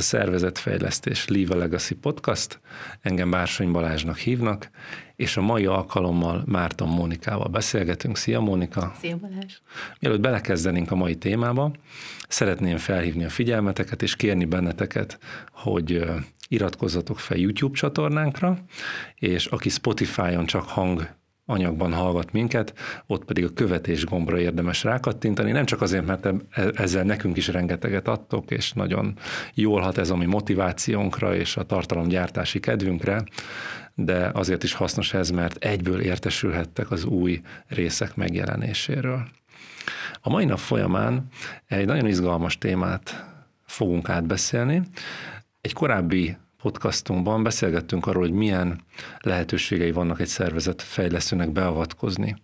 A Szervezetfejlesztés Leave a Legacy Podcast, engem Bársony Balázsnak hívnak, és a mai alkalommal Márton Mónikával beszélgetünk. Szia Mónika! Szia Balázs! Mielőtt belekezdenénk a mai témába, szeretném felhívni a figyelmeteket és kérni benneteket, hogy iratkozzatok fel YouTube csatornánkra, és aki Spotify-on csak hang anyagban hallgat minket, ott pedig a követés gombra érdemes rákattintani, nem csak azért, mert e- ezzel nekünk is rengeteget adtok, és nagyon jól hat ez a mi motivációnkra és a tartalomgyártási kedvünkre, de azért is hasznos ez, mert egyből értesülhettek az új részek megjelenéséről. A mai nap folyamán egy nagyon izgalmas témát fogunk átbeszélni. Egy korábbi podcastunkban beszélgettünk arról, hogy milyen lehetőségei vannak egy szervezet fejlesztőnek beavatkozni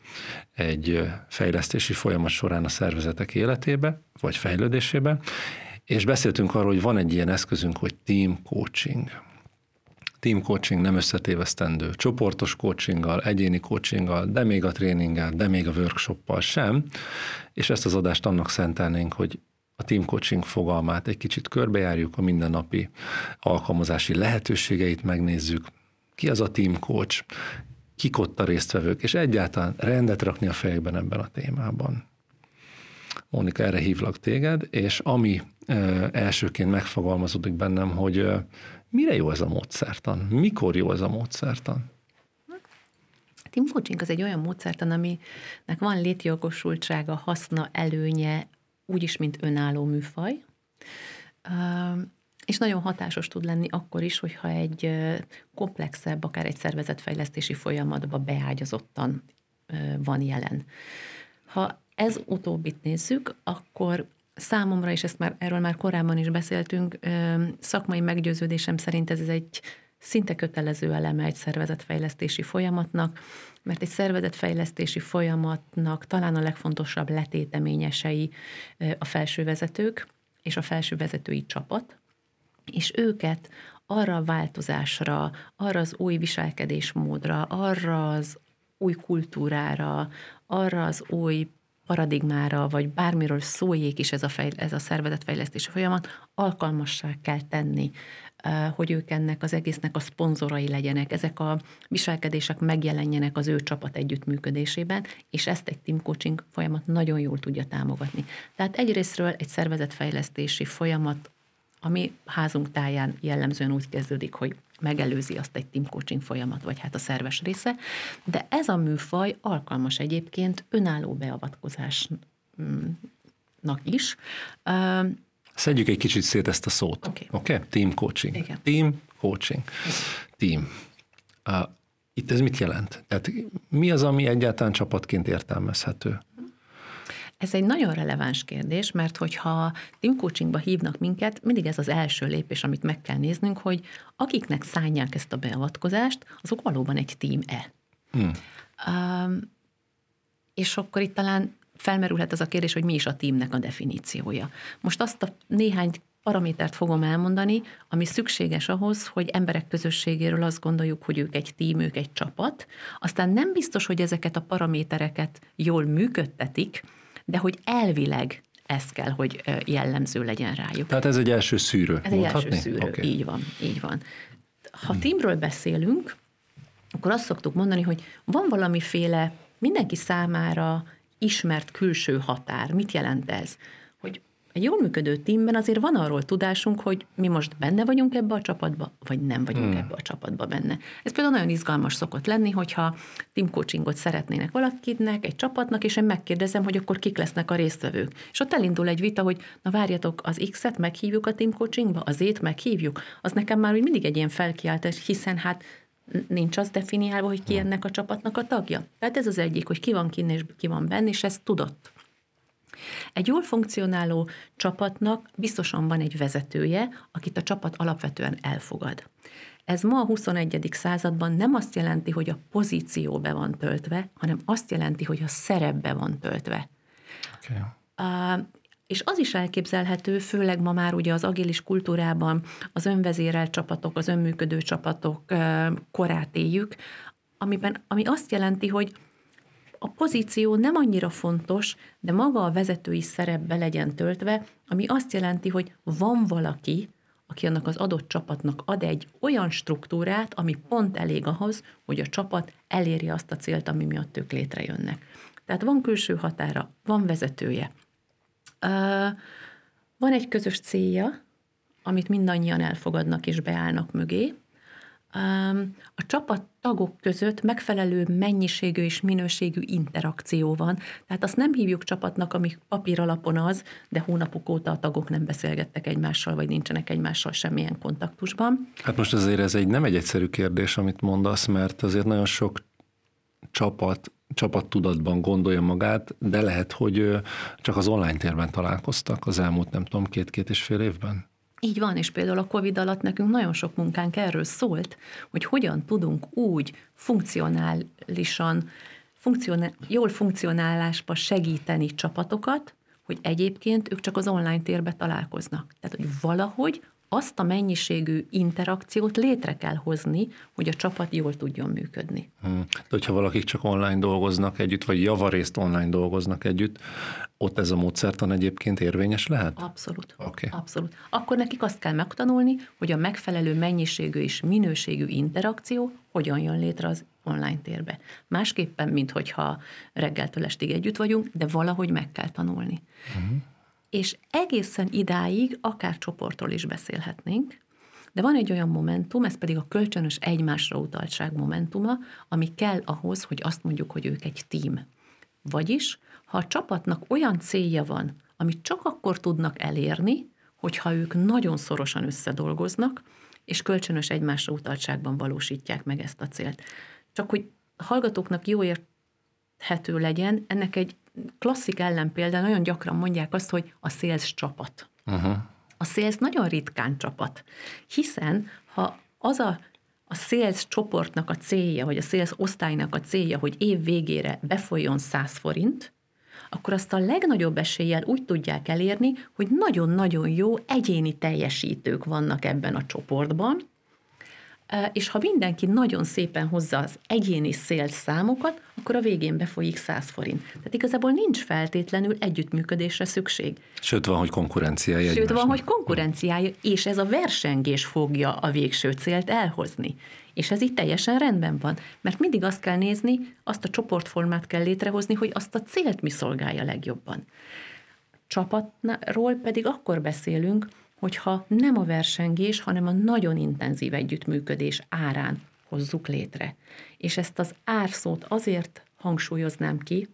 egy fejlesztési folyamat során a szervezetek életébe, vagy fejlődésébe, és beszéltünk arról, hogy van egy ilyen eszközünk, hogy team coaching. Team coaching nem összetévesztendő, csoportos coachinggal, egyéni coachinggal, de még a tréninggel, de még a workshoppal sem, és ezt az adást annak szentelnénk, hogy a team coaching fogalmát egy kicsit körbejárjuk, a mindennapi alkalmazási lehetőségeit megnézzük, ki az a team coach, kik ott a résztvevők, és egyáltalán rendet rakni a fejekben ebben a témában. Mónika, erre hívlak téged, és ami ö, elsőként megfogalmazódik bennem, hogy ö, mire jó ez a módszertan? Mikor jó ez a módszertan? Team coaching az egy olyan módszertan, aminek van létjogosultsága, haszna, előnye, úgyis, mint önálló műfaj, és nagyon hatásos tud lenni akkor is, hogyha egy komplexebb, akár egy szervezetfejlesztési folyamatba beágyazottan van jelen. Ha ez utóbbit nézzük, akkor számomra, és ezt már, erről már korábban is beszéltünk, szakmai meggyőződésem szerint ez egy szinte kötelező eleme egy szervezetfejlesztési folyamatnak, mert egy szervezetfejlesztési folyamatnak talán a legfontosabb letéteményesei a felsővezetők és a felsővezetői csapat, és őket arra a változásra, arra az új viselkedésmódra, arra az új kultúrára, arra az új paradigmára, vagy bármiről szóljék is ez a, fejl- ez a szervezetfejlesztési folyamat, alkalmassá kell tenni hogy ők ennek az egésznek a szponzorai legyenek, ezek a viselkedések megjelenjenek az ő csapat együttműködésében, és ezt egy team coaching folyamat nagyon jól tudja támogatni. Tehát egyrésztről egy szervezetfejlesztési folyamat, ami házunk táján jellemzően úgy kezdődik, hogy megelőzi azt egy team coaching folyamat, vagy hát a szerves része, de ez a műfaj alkalmas egyébként önálló beavatkozásnak is. Szedjük egy kicsit szét ezt a szót. Oké? Okay. Okay? Team coaching. Igen. Team coaching. Team. Uh, itt ez mit jelent? Tehát mi az, ami egyáltalán csapatként értelmezhető? Ez egy nagyon releváns kérdés, mert hogyha team coachingba hívnak minket, mindig ez az első lépés, amit meg kell néznünk, hogy akiknek szállják ezt a beavatkozást, azok valóban egy team-e. Hmm. Um, és akkor itt talán felmerülhet az a kérdés, hogy mi is a teamnek a definíciója. Most azt a néhány paramétert fogom elmondani, ami szükséges ahhoz, hogy emberek közösségéről azt gondoljuk, hogy ők egy tím, ők egy csapat. Aztán nem biztos, hogy ezeket a paramétereket jól működtetik, de hogy elvileg ez kell, hogy jellemző legyen rájuk. Tehát ez egy első szűrő. Ez mondhatni? egy első szűrő, okay. így van, így van. Ha hmm. tímről beszélünk, akkor azt szoktuk mondani, hogy van valamiféle mindenki számára ismert külső határ. Mit jelent ez? Egy jól működő tímben azért van arról tudásunk, hogy mi most benne vagyunk ebbe a csapatba, vagy nem vagyunk hmm. ebbe a csapatba benne. Ez például nagyon izgalmas szokott lenni, hogyha team coachingot szeretnének valakinek, egy csapatnak, és én megkérdezem, hogy akkor kik lesznek a résztvevők. És ott elindul egy vita, hogy na várjatok, az X-et meghívjuk a team coachingba, az Z-t meghívjuk. Az nekem már úgy mindig egy ilyen felkiáltás, hiszen hát nincs az definiálva, hogy ki ennek a csapatnak a tagja. Tehát ez az egyik, hogy ki van kinn és ki van benne, és ezt tudott. Egy jól funkcionáló csapatnak biztosan van egy vezetője, akit a csapat alapvetően elfogad. Ez ma a 21. században nem azt jelenti, hogy a pozíció be van töltve, hanem azt jelenti, hogy a szerep be van töltve. Okay. És az is elképzelhető, főleg ma már ugye az agilis kultúrában az önvezérelt csapatok, az önműködő csapatok korát éljük, amiben, ami azt jelenti, hogy a pozíció nem annyira fontos, de maga a vezetői szerepbe legyen töltve, ami azt jelenti, hogy van valaki, aki annak az adott csapatnak ad egy olyan struktúrát, ami pont elég ahhoz, hogy a csapat elérje azt a célt, ami miatt ők létrejönnek. Tehát van külső határa, van vezetője. Van egy közös célja, amit mindannyian elfogadnak és beállnak mögé, a csapattagok között megfelelő mennyiségű és minőségű interakció van. Tehát azt nem hívjuk csapatnak, ami papír alapon az, de hónapok óta a tagok nem beszélgettek egymással, vagy nincsenek egymással semmilyen kontaktusban. Hát most azért ez egy nem egy egyszerű kérdés, amit mondasz, mert azért nagyon sok csapat csapattudatban gondolja magát, de lehet, hogy csak az online térben találkoztak az elmúlt, nem tudom, két-két és fél évben? Így van, és például a Covid alatt nekünk nagyon sok munkánk erről szólt, hogy hogyan tudunk úgy funkcionálisan, funkcionál, jól funkcionálásba segíteni csapatokat, hogy egyébként ők csak az online térbe találkoznak. Tehát, hogy valahogy azt a mennyiségű interakciót létre kell hozni, hogy a csapat jól tudjon működni. Hmm. De hogyha valakik csak online dolgoznak együtt, vagy javarészt online dolgoznak együtt, ott ez a módszertan egyébként érvényes lehet? Abszolút. Okay. Abszolút. Akkor nekik azt kell megtanulni, hogy a megfelelő mennyiségű és minőségű interakció hogyan jön létre az online térbe. Másképpen, mint hogyha reggeltől estig együtt vagyunk, de valahogy meg kell tanulni. Uh-huh és egészen idáig akár csoportról is beszélhetnénk, de van egy olyan momentum, ez pedig a kölcsönös egymásra utaltság momentuma, ami kell ahhoz, hogy azt mondjuk, hogy ők egy tím. Vagyis, ha a csapatnak olyan célja van, amit csak akkor tudnak elérni, hogyha ők nagyon szorosan összedolgoznak, és kölcsönös egymásra utaltságban valósítják meg ezt a célt. Csak hogy hallgatóknak jó érthető legyen, ennek egy klasszik ellenpélda, nagyon gyakran mondják azt, hogy a sales csapat. Uh-huh. A sales nagyon ritkán csapat, hiszen ha az a a sales csoportnak a célja, vagy a sales osztálynak a célja, hogy év végére befolyjon 100 forint, akkor azt a legnagyobb eséllyel úgy tudják elérni, hogy nagyon-nagyon jó egyéni teljesítők vannak ebben a csoportban, és ha mindenki nagyon szépen hozza az egyéni szél számokat, akkor a végén befolyik 100 forint. Tehát igazából nincs feltétlenül együttműködésre szükség. Sőt, van, hogy konkurenciája. Sőt, van, hogy konkurenciája, és ez a versengés fogja a végső célt elhozni. És ez így teljesen rendben van, mert mindig azt kell nézni, azt a csoportformát kell létrehozni, hogy azt a célt mi szolgálja legjobban. Csapatról pedig akkor beszélünk, hogyha nem a versengés, hanem a nagyon intenzív együttműködés árán hozzuk létre. És ezt az árszót azért hangsúlyoznám ki,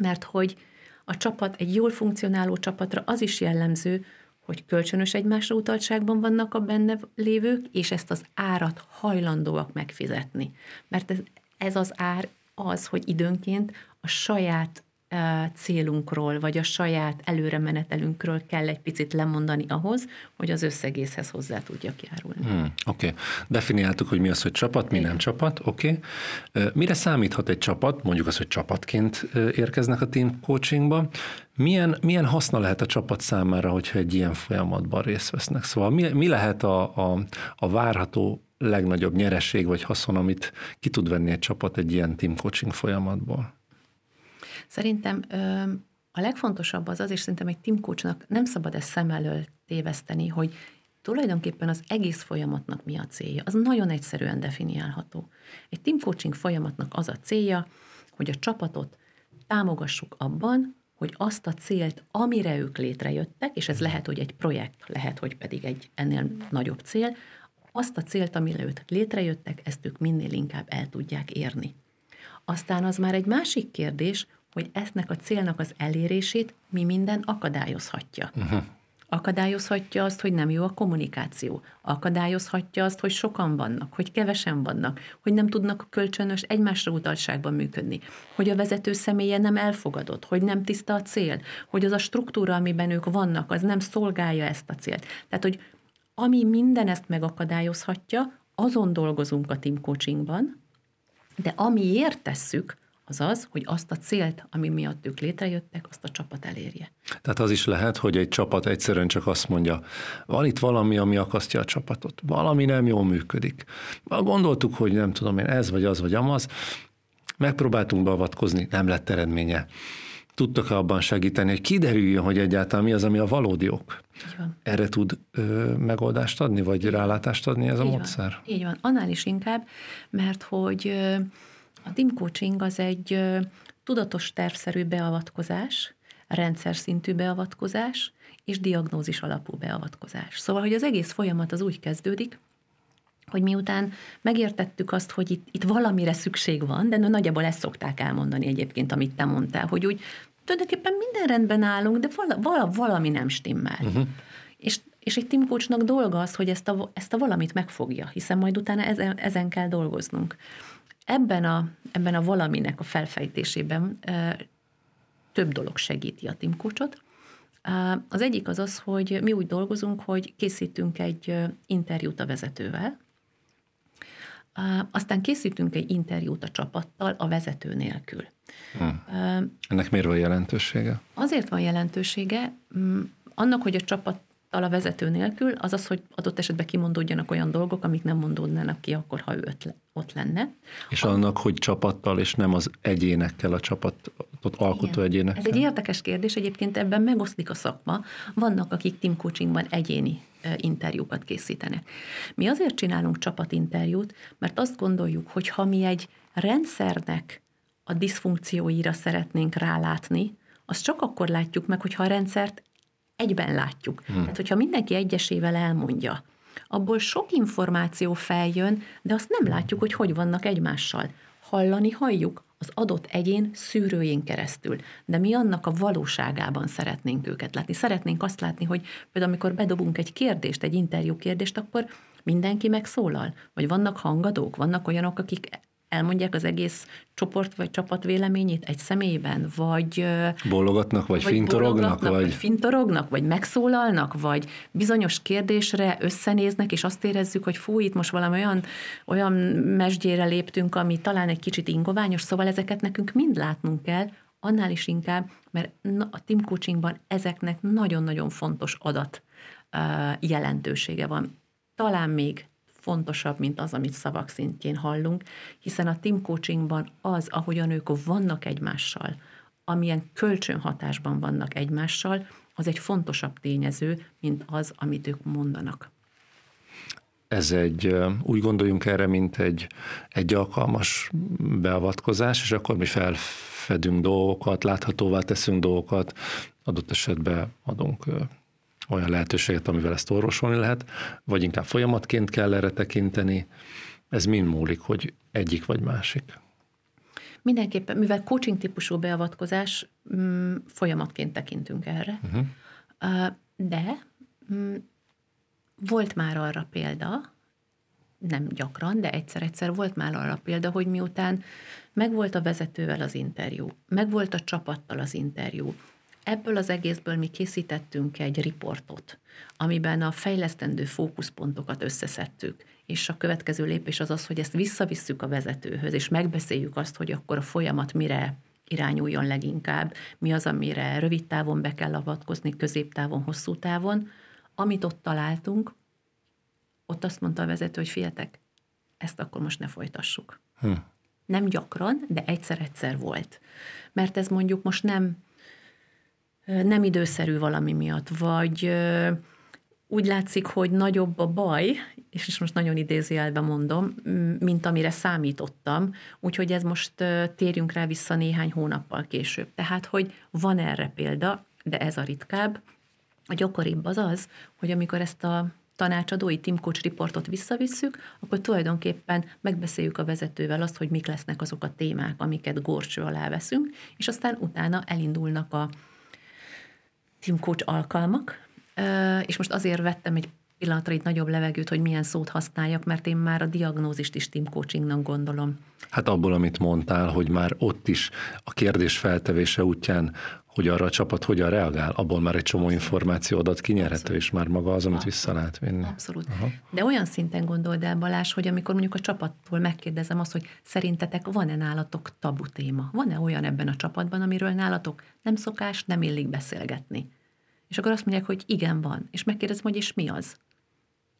mert hogy a csapat, egy jól funkcionáló csapatra az is jellemző, hogy kölcsönös egymásra utaltságban vannak a benne lévők, és ezt az árat hajlandóak megfizetni. Mert ez, ez az ár az, hogy időnként a saját célunkról, vagy a saját előre menetelünkről kell egy picit lemondani ahhoz, hogy az összegészhez hozzá tudjak járulni. Hmm, oké. Okay. Definiáltuk, hogy mi az, hogy csapat, mi Igen. nem csapat. Oké. Okay. Mire számíthat egy csapat? Mondjuk az, hogy csapatként érkeznek a team coachingba. Milyen, milyen haszna lehet a csapat számára, hogyha egy ilyen folyamatban részt vesznek? Szóval mi, mi lehet a, a, a várható legnagyobb nyereség vagy haszon, amit ki tud venni egy csapat egy ilyen team coaching folyamatból? Szerintem a legfontosabb az az, és szerintem egy team coachnak nem szabad ezt szem elől téveszteni, hogy tulajdonképpen az egész folyamatnak mi a célja. Az nagyon egyszerűen definiálható. Egy team coaching folyamatnak az a célja, hogy a csapatot támogassuk abban, hogy azt a célt, amire ők létrejöttek, és ez lehet, hogy egy projekt, lehet, hogy pedig egy ennél nagyobb cél, azt a célt, amire ők létrejöttek, ezt ők minél inkább el tudják érni. Aztán az már egy másik kérdés, hogy eznek a célnak az elérését mi minden akadályozhatja. Uh-huh. Akadályozhatja azt, hogy nem jó a kommunikáció. Akadályozhatja azt, hogy sokan vannak, hogy kevesen vannak, hogy nem tudnak kölcsönös egymásra utaltságban működni, hogy a vezető személye nem elfogadott, hogy nem tiszta a cél, hogy az a struktúra, amiben ők vannak, az nem szolgálja ezt a célt. Tehát, hogy ami minden ezt megakadályozhatja, azon dolgozunk a team coachingban, de amiért tesszük, az az, hogy azt a célt, ami miatt ők létrejöttek, azt a csapat elérje. Tehát az is lehet, hogy egy csapat egyszerűen csak azt mondja, van itt valami, ami akasztja a csapatot, valami nem jól működik. Gondoltuk, hogy nem tudom én, ez vagy az vagy amaz, megpróbáltunk beavatkozni, nem lett eredménye. tudtok-e abban segíteni, hogy kiderüljön, hogy egyáltalán mi az, ami a valódi ok? Erre tud ö, megoldást adni, vagy rálátást adni ez a Így módszer? Van. Így van, annál is inkább, mert hogy ö, a team coaching az egy tudatos tervszerű beavatkozás, rendszer szintű beavatkozás, és diagnózis alapú beavatkozás. Szóval, hogy az egész folyamat az úgy kezdődik, hogy miután megértettük azt, hogy itt, itt valamire szükség van, de nagyjából ezt szokták elmondani egyébként, amit te mondtál, hogy úgy tulajdonképpen minden rendben állunk, de vala, vala, valami nem stimmel. Uh-huh. És, és egy team coachnak dolga az, hogy ezt a, ezt a valamit megfogja, hiszen majd utána ezen, ezen kell dolgoznunk. Ebben a, ebben a valaminek a felfejtésében több dolog segíti a coachot. Az egyik az az, hogy mi úgy dolgozunk, hogy készítünk egy interjút a vezetővel, aztán készítünk egy interjút a csapattal a vezető nélkül. Hmm. Ennek miért van jelentősége? Azért van jelentősége, mm, annak, hogy a csapat a vezető nélkül, az az, hogy adott esetben kimondódjanak olyan dolgok, amik nem mondódnának ki akkor, ha ő ott lenne. És a... annak, hogy csapattal, és nem az egyénekkel, a csapatot alkotó Igen. egyénekkel. Ez egy érdekes kérdés, egyébként ebben megoszlik a szakma. Vannak, akik team coachingban egyéni interjúkat készítenek. Mi azért csinálunk csapatinterjút, mert azt gondoljuk, hogy ha mi egy rendszernek a diszfunkcióira szeretnénk rálátni, azt csak akkor látjuk meg, hogyha a rendszert egyben látjuk. Hmm. Tehát, hogyha mindenki egyesével elmondja, abból sok információ feljön, de azt nem látjuk, hogy hogy vannak egymással. Hallani halljuk az adott egyén szűrőjén keresztül, de mi annak a valóságában szeretnénk őket látni. Szeretnénk azt látni, hogy például amikor bedobunk egy kérdést, egy interjú kérdést, akkor mindenki megszólal, vagy vannak hangadók, vannak olyanok, akik elmondják az egész csoport vagy csapat véleményét egy személyben, vagy... Bologatnak, vagy, vagy fintorognak, vagy... vagy... fintorognak, vagy megszólalnak, vagy bizonyos kérdésre összenéznek, és azt érezzük, hogy fú, itt most valami olyan, olyan mesdjére léptünk, ami talán egy kicsit ingoványos, szóval ezeket nekünk mind látnunk kell, annál is inkább, mert a team coachingban ezeknek nagyon-nagyon fontos adat jelentősége van. Talán még fontosabb, mint az, amit szavak szintjén hallunk, hiszen a team coachingban az, ahogyan ők vannak egymással, amilyen kölcsönhatásban vannak egymással, az egy fontosabb tényező, mint az, amit ők mondanak. Ez egy, úgy gondoljunk erre, mint egy, egy alkalmas beavatkozás, és akkor mi felfedünk dolgokat, láthatóvá teszünk dolgokat, adott esetben adunk olyan lehetőséget, amivel ezt orvosolni lehet, vagy inkább folyamatként kell erre tekinteni. Ez mind múlik, hogy egyik vagy másik. Mindenképpen, mivel coaching típusú beavatkozás, mm, folyamatként tekintünk erre, uh-huh. de mm, volt már arra példa, nem gyakran, de egyszer-egyszer volt már arra példa, hogy miután megvolt a vezetővel az interjú, megvolt a csapattal az interjú, Ebből az egészből mi készítettünk egy riportot, amiben a fejlesztendő fókuszpontokat összeszedtük, és a következő lépés az az, hogy ezt visszavisszük a vezetőhöz, és megbeszéljük azt, hogy akkor a folyamat mire irányuljon leginkább, mi az, amire rövid távon be kell avatkozni, középtávon, hosszú távon. Amit ott találtunk, ott azt mondta a vezető, hogy fiatek, ezt akkor most ne folytassuk. Hm. Nem gyakran, de egyszer-egyszer volt. Mert ez mondjuk most nem nem időszerű valami miatt, vagy úgy látszik, hogy nagyobb a baj, és most nagyon idézőjelben mondom, mint amire számítottam, úgyhogy ez most térjünk rá vissza néhány hónappal később. Tehát, hogy van erre példa, de ez a ritkább. A gyakoribb az az, hogy amikor ezt a tanácsadói Team Coach riportot visszavisszük, akkor tulajdonképpen megbeszéljük a vezetővel azt, hogy mik lesznek azok a témák, amiket gorcső alá veszünk, és aztán utána elindulnak a team coach alkalmak, és most azért vettem egy pillanatra itt nagyobb levegőt, hogy milyen szót használjak, mert én már a diagnózist is team coachingnak gondolom. Hát abból, amit mondtál, hogy már ott is a kérdés feltevése útján, hogy arra a csapat hogyan reagál, abból már egy csomó információ adat kinyerhető, és már maga az, amit Abszolút. vissza lehet vinni. Abszolút. Aha. De olyan szinten gondold el, Balázs, hogy amikor mondjuk a csapattól megkérdezem azt, hogy szerintetek van-e nálatok tabu téma? Van-e olyan ebben a csapatban, amiről nálatok nem szokás, nem illik beszélgetni? És akkor azt mondják, hogy igen, van. És megkérdezem, hogy és mi az?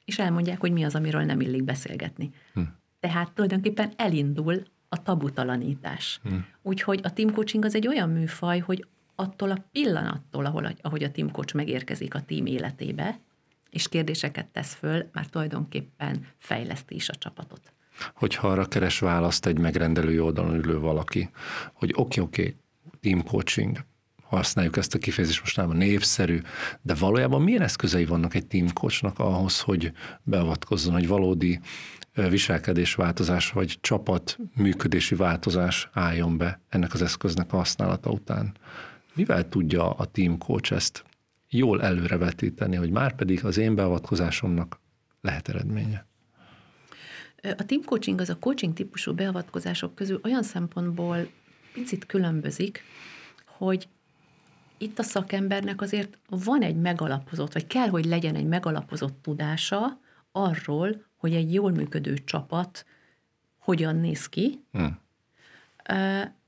És elmondják, hogy mi az, amiről nem illik beszélgetni. Hm. Tehát tulajdonképpen elindul a tabutalanítás. Hm. Úgyhogy a team coaching az egy olyan műfaj, hogy attól a pillanattól, ahol, ahogy a team coach megérkezik a team életébe, és kérdéseket tesz föl, már tulajdonképpen fejleszti is a csapatot. Hogyha arra keres választ egy megrendelő oldalon ülő valaki, hogy oké, okay, oké, okay, team coaching, használjuk ezt a kifejezést most népszerű, de valójában milyen eszközei vannak egy team coachnak ahhoz, hogy beavatkozzon, hogy valódi viselkedésváltozás vagy csapat működési változás álljon be ennek az eszköznek a használata után. Mivel tudja a team coach ezt jól előrevetíteni, hogy már pedig az én beavatkozásomnak lehet eredménye? A team coaching az a coaching típusú beavatkozások közül olyan szempontból picit különbözik, hogy itt a szakembernek azért van egy megalapozott, vagy kell, hogy legyen egy megalapozott tudása arról, hogy egy jól működő csapat hogyan néz ki, hmm.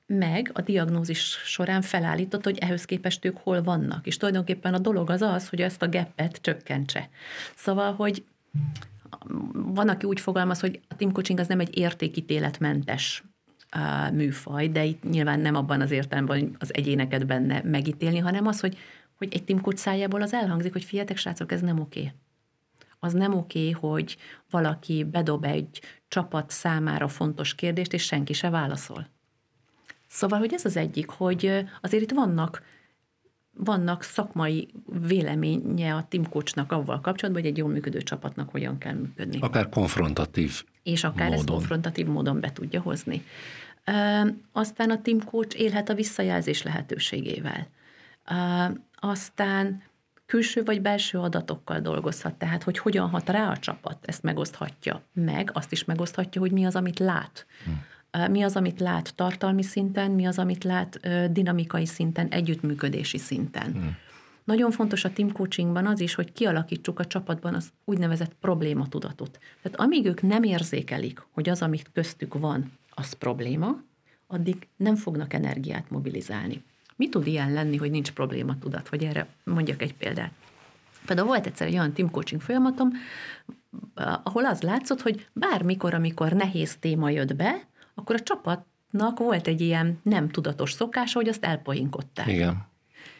meg a diagnózis során felállított, hogy ehhez képest ők hol vannak. És tulajdonképpen a dolog az az, hogy ezt a geppet csökkentse. Szóval, hogy van, aki úgy fogalmaz, hogy a team coaching az nem egy értékítéletmentes műfaj, de itt nyilván nem abban az értelemben, hogy az egyéneket benne megítélni, hanem az, hogy, hogy egy coach szájából az elhangzik, hogy figyeljetek, srácok, ez nem oké. Az nem oké, hogy valaki bedob egy csapat számára fontos kérdést, és senki se válaszol. Szóval, hogy ez az egyik, hogy azért itt vannak vannak szakmai véleménye a Tim Coachnak avval kapcsolatban, hogy egy jól működő csapatnak hogyan kell működni. Akár konfrontatív És akár módon. ezt konfrontatív módon be tudja hozni. Aztán a Tim Coach élhet a visszajelzés lehetőségével. Aztán külső vagy belső adatokkal dolgozhat, tehát hogy hogyan hat rá a csapat, ezt megoszthatja meg, azt is megoszthatja, hogy mi az, amit lát. Hmm. Mi az, amit lát tartalmi szinten, mi az, amit lát dinamikai szinten, együttműködési szinten. Hmm. Nagyon fontos a team coachingban az is, hogy kialakítsuk a csapatban az úgynevezett problématudatot. Tehát amíg ők nem érzékelik, hogy az, amit köztük van, az probléma, addig nem fognak energiát mobilizálni. Mi tud ilyen lenni, hogy nincs probléma tudat? Hogy erre mondjak egy példát. Például volt egyszer egy olyan team coaching folyamatom, ahol az látszott, hogy bármikor, amikor nehéz téma jött be, akkor a csapatnak volt egy ilyen nem tudatos szokása, hogy azt elpoinkodták. Igen.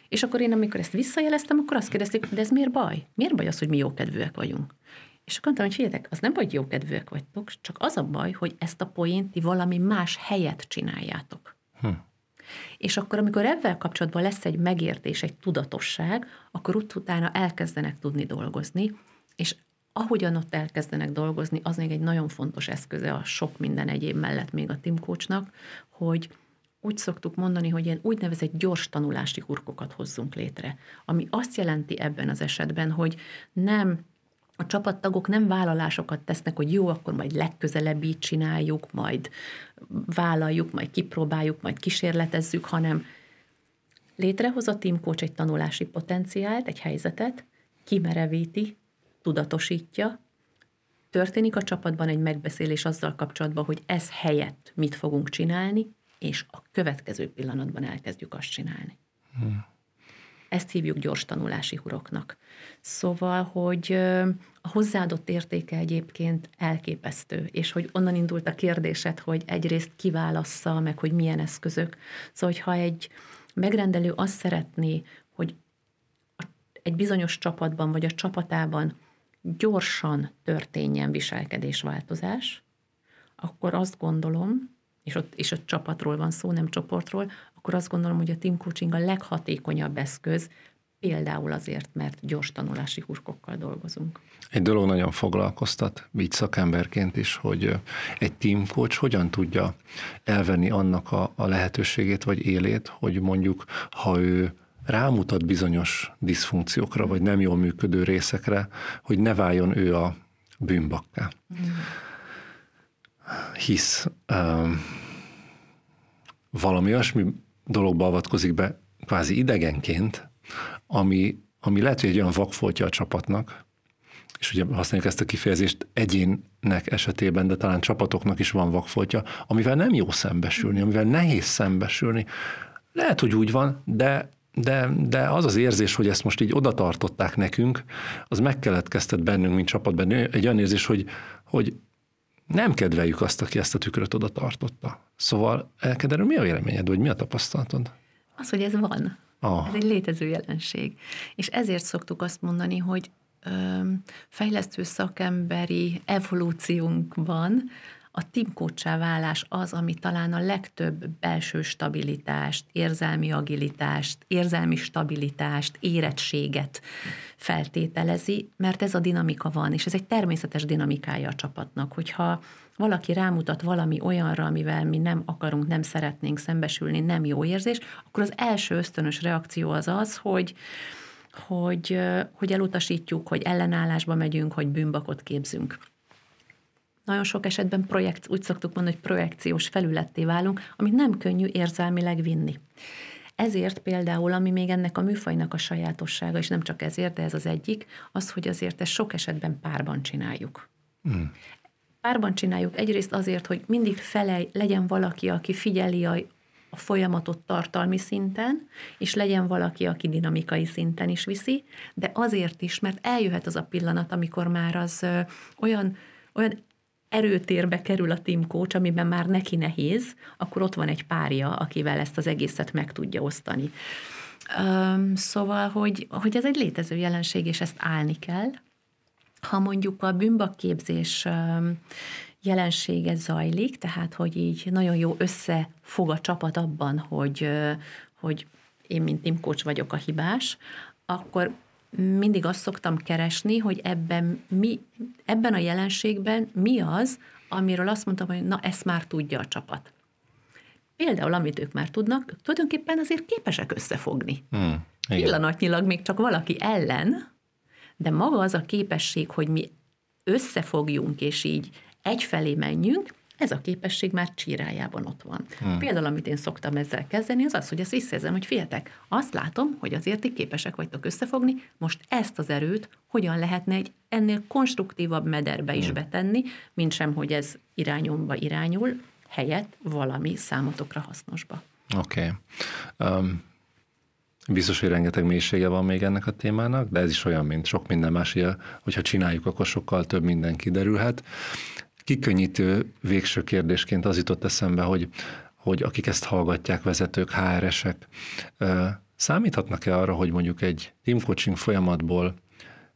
És akkor én, amikor ezt visszajeleztem, akkor azt kérdezték, de ez miért baj? Miért baj az, hogy mi jókedvűek vagyunk? És akkor mondtam, hogy figyeljetek, az nem hogy jókedvűek vagytok, csak az a baj, hogy ezt a poént ti valami más helyet csináljátok. Hm. És akkor, amikor ebben kapcsolatban lesz egy megértés, egy tudatosság, akkor ut- utána elkezdenek tudni dolgozni, és ahogyan ott elkezdenek dolgozni, az még egy nagyon fontos eszköze a sok minden egyéb mellett még a Tim Coachnak, hogy úgy szoktuk mondani, hogy ilyen úgynevezett gyors tanulási hurkokat hozzunk létre, ami azt jelenti ebben az esetben, hogy nem a csapattagok nem vállalásokat tesznek, hogy jó, akkor majd legközelebb így csináljuk, majd vállaljuk, majd kipróbáljuk, majd kísérletezzük, hanem létrehoz a team coach egy tanulási potenciált, egy helyzetet, kimerevíti, tudatosítja, történik a csapatban egy megbeszélés azzal kapcsolatban, hogy ez helyett mit fogunk csinálni, és a következő pillanatban elkezdjük azt csinálni. Hmm. Ezt hívjuk gyors tanulási huroknak. Szóval, hogy a hozzáadott értéke egyébként elképesztő, és hogy onnan indult a kérdésed, hogy egyrészt kiválassza, meg hogy milyen eszközök. Szóval, hogyha egy megrendelő azt szeretné, hogy egy bizonyos csapatban vagy a csapatában gyorsan történjen viselkedésváltozás, akkor azt gondolom, és ott, és ott csapatról van szó, nem csoportról, akkor azt gondolom, hogy a team coaching a leghatékonyabb eszköz, például azért, mert gyors tanulási hurkokkal dolgozunk. Egy dolog nagyon foglalkoztat, így szakemberként is, hogy egy team coach hogyan tudja elvenni annak a, a lehetőségét vagy élét, hogy mondjuk, ha ő rámutat bizonyos diszfunkciókra, vagy nem jól működő részekre, hogy ne váljon ő a bűnbakká. Hisz um, valami olyasmi dologba avatkozik be kvázi idegenként, ami, ami lehet, hogy egy olyan vakfoltja a csapatnak, és ugye használjuk ezt a kifejezést egyénnek esetében, de talán csapatoknak is van vakfoltja, amivel nem jó szembesülni, amivel nehéz szembesülni. Lehet, hogy úgy van, de, de, de az az érzés, hogy ezt most így oda tartották nekünk, az megkeletkeztet bennünk, mint csapatban. Egy olyan érzés, hogy, hogy nem kedveljük azt, aki ezt a tükröt oda tartotta. Szóval, Elkederő, mi a véleményed, vagy mi a tapasztalatod? Az, hogy ez van. Oh. Ez egy létező jelenség. És ezért szoktuk azt mondani, hogy ö, fejlesztő szakemberi evolúciónkban a team válás az, ami talán a legtöbb belső stabilitást, érzelmi agilitást, érzelmi stabilitást, érettséget feltételezi, mert ez a dinamika van, és ez egy természetes dinamikája a csapatnak, hogyha valaki rámutat valami olyanra, amivel mi nem akarunk, nem szeretnénk szembesülni, nem jó érzés, akkor az első ösztönös reakció az az, hogy, hogy, hogy elutasítjuk, hogy ellenállásba megyünk, hogy bűnbakot képzünk nagyon sok esetben projekt, úgy szoktuk mondani, hogy projekciós felületté válunk, amit nem könnyű érzelmileg vinni. Ezért például, ami még ennek a műfajnak a sajátossága, és nem csak ezért, de ez az egyik, az, hogy azért ezt sok esetben párban csináljuk. Mm. Párban csináljuk egyrészt azért, hogy mindig felej legyen valaki, aki figyeli a, a folyamatot tartalmi szinten, és legyen valaki, aki dinamikai szinten is viszi, de azért is, mert eljöhet az a pillanat, amikor már az ö, olyan, olyan erőtérbe kerül a team coach, amiben már neki nehéz, akkor ott van egy párja, akivel ezt az egészet meg tudja osztani. Um, szóval, hogy, hogy ez egy létező jelenség, és ezt állni kell. Ha mondjuk a bűnbakképzés jelensége zajlik, tehát hogy így nagyon jó összefog a csapat abban, hogy, hogy én, mint team coach vagyok a hibás, akkor mindig azt szoktam keresni, hogy ebben, mi, ebben a jelenségben mi az, amiről azt mondtam, hogy na, ezt már tudja a csapat. Például, amit ők már tudnak, ők tulajdonképpen azért képesek összefogni. Hmm, igen. Pillanatnyilag még csak valaki ellen, de maga az a képesség, hogy mi összefogjunk, és így egyfelé menjünk, ez a képesség már csírájában ott van. Hmm. Például, amit én szoktam ezzel kezdeni, az az, hogy ezt visszajelzem, hogy figyeltek, azt látom, hogy azért ti képesek vagytok összefogni, most ezt az erőt hogyan lehetne egy ennél konstruktívabb mederbe is hmm. betenni, mint sem, hogy ez irányomba irányul, helyett valami számotokra hasznosba. Oké. Okay. Um, biztos, hogy rengeteg mélysége van még ennek a témának, de ez is olyan, mint sok minden más, hogyha csináljuk, akkor sokkal több minden kiderülhet kikönnyítő végső kérdésként az jutott eszembe, hogy, hogy akik ezt hallgatják, vezetők, HR-esek, számíthatnak-e arra, hogy mondjuk egy team coaching folyamatból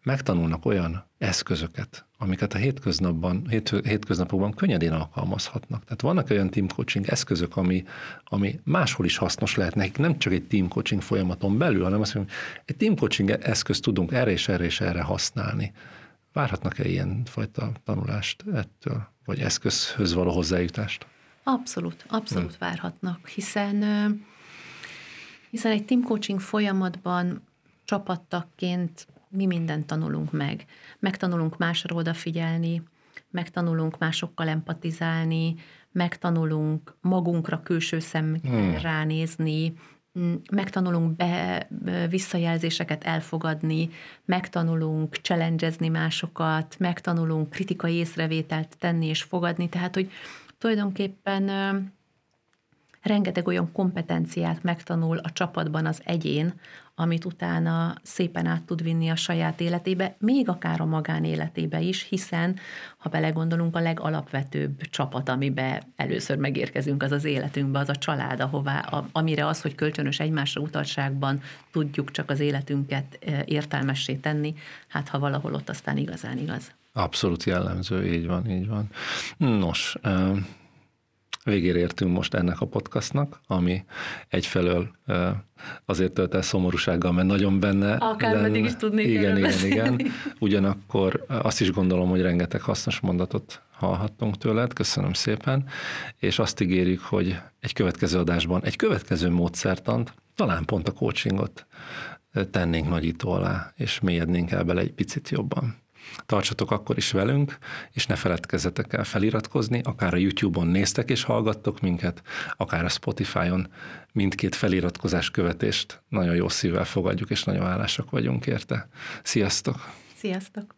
megtanulnak olyan eszközöket, amiket a hétköznapban, hét, hétköznapokban könnyedén alkalmazhatnak. Tehát vannak olyan team coaching eszközök, ami, ami máshol is hasznos lehet nekik, nem csak egy team coaching folyamaton belül, hanem azt mondjuk, egy team coaching eszközt tudunk erre és erre és erre használni. Várhatnak-e ilyen fajta tanulást ettől, vagy eszközhöz való hozzájutást? Abszolút, abszolút hmm. várhatnak, hiszen hiszen egy team coaching folyamatban csapattakként mi mindent tanulunk meg. Megtanulunk másra odafigyelni, megtanulunk másokkal empatizálni, megtanulunk magunkra külső szemmel hmm. ránézni, megtanulunk be, visszajelzéseket elfogadni, megtanulunk challengezni másokat, megtanulunk kritikai észrevételt tenni és fogadni, tehát hogy tulajdonképpen rengeteg olyan kompetenciát megtanul a csapatban az egyén, amit utána szépen át tud vinni a saját életébe, még akár a magánéletébe is, hiszen ha belegondolunk, a legalapvetőbb csapat, amibe először megérkezünk, az az életünkbe, az a család, ahová, amire az, hogy kölcsönös egymásra utaltságban tudjuk csak az életünket értelmessé tenni, hát ha valahol ott aztán igazán igaz. Abszolút jellemző, így van, így van. Nos, Végére értünk most ennek a podcastnak, ami egyfelől azért tölt el szomorúsággal, mert nagyon benne Akár lenne. is tudnék Igen, igen, igen. Ugyanakkor azt is gondolom, hogy rengeteg hasznos mondatot hallhattunk tőled, köszönöm szépen, és azt ígérjük, hogy egy következő adásban egy következő módszertant, talán pont a coachingot tennénk nagyító alá, és mélyednénk el bele egy picit jobban. Tartsatok akkor is velünk, és ne feledkezzetek el feliratkozni, akár a YouTube-on néztek és hallgattok minket, akár a Spotify-on mindkét feliratkozás követést nagyon jó szívvel fogadjuk, és nagyon hálásak vagyunk érte. Sziasztok! Sziasztok!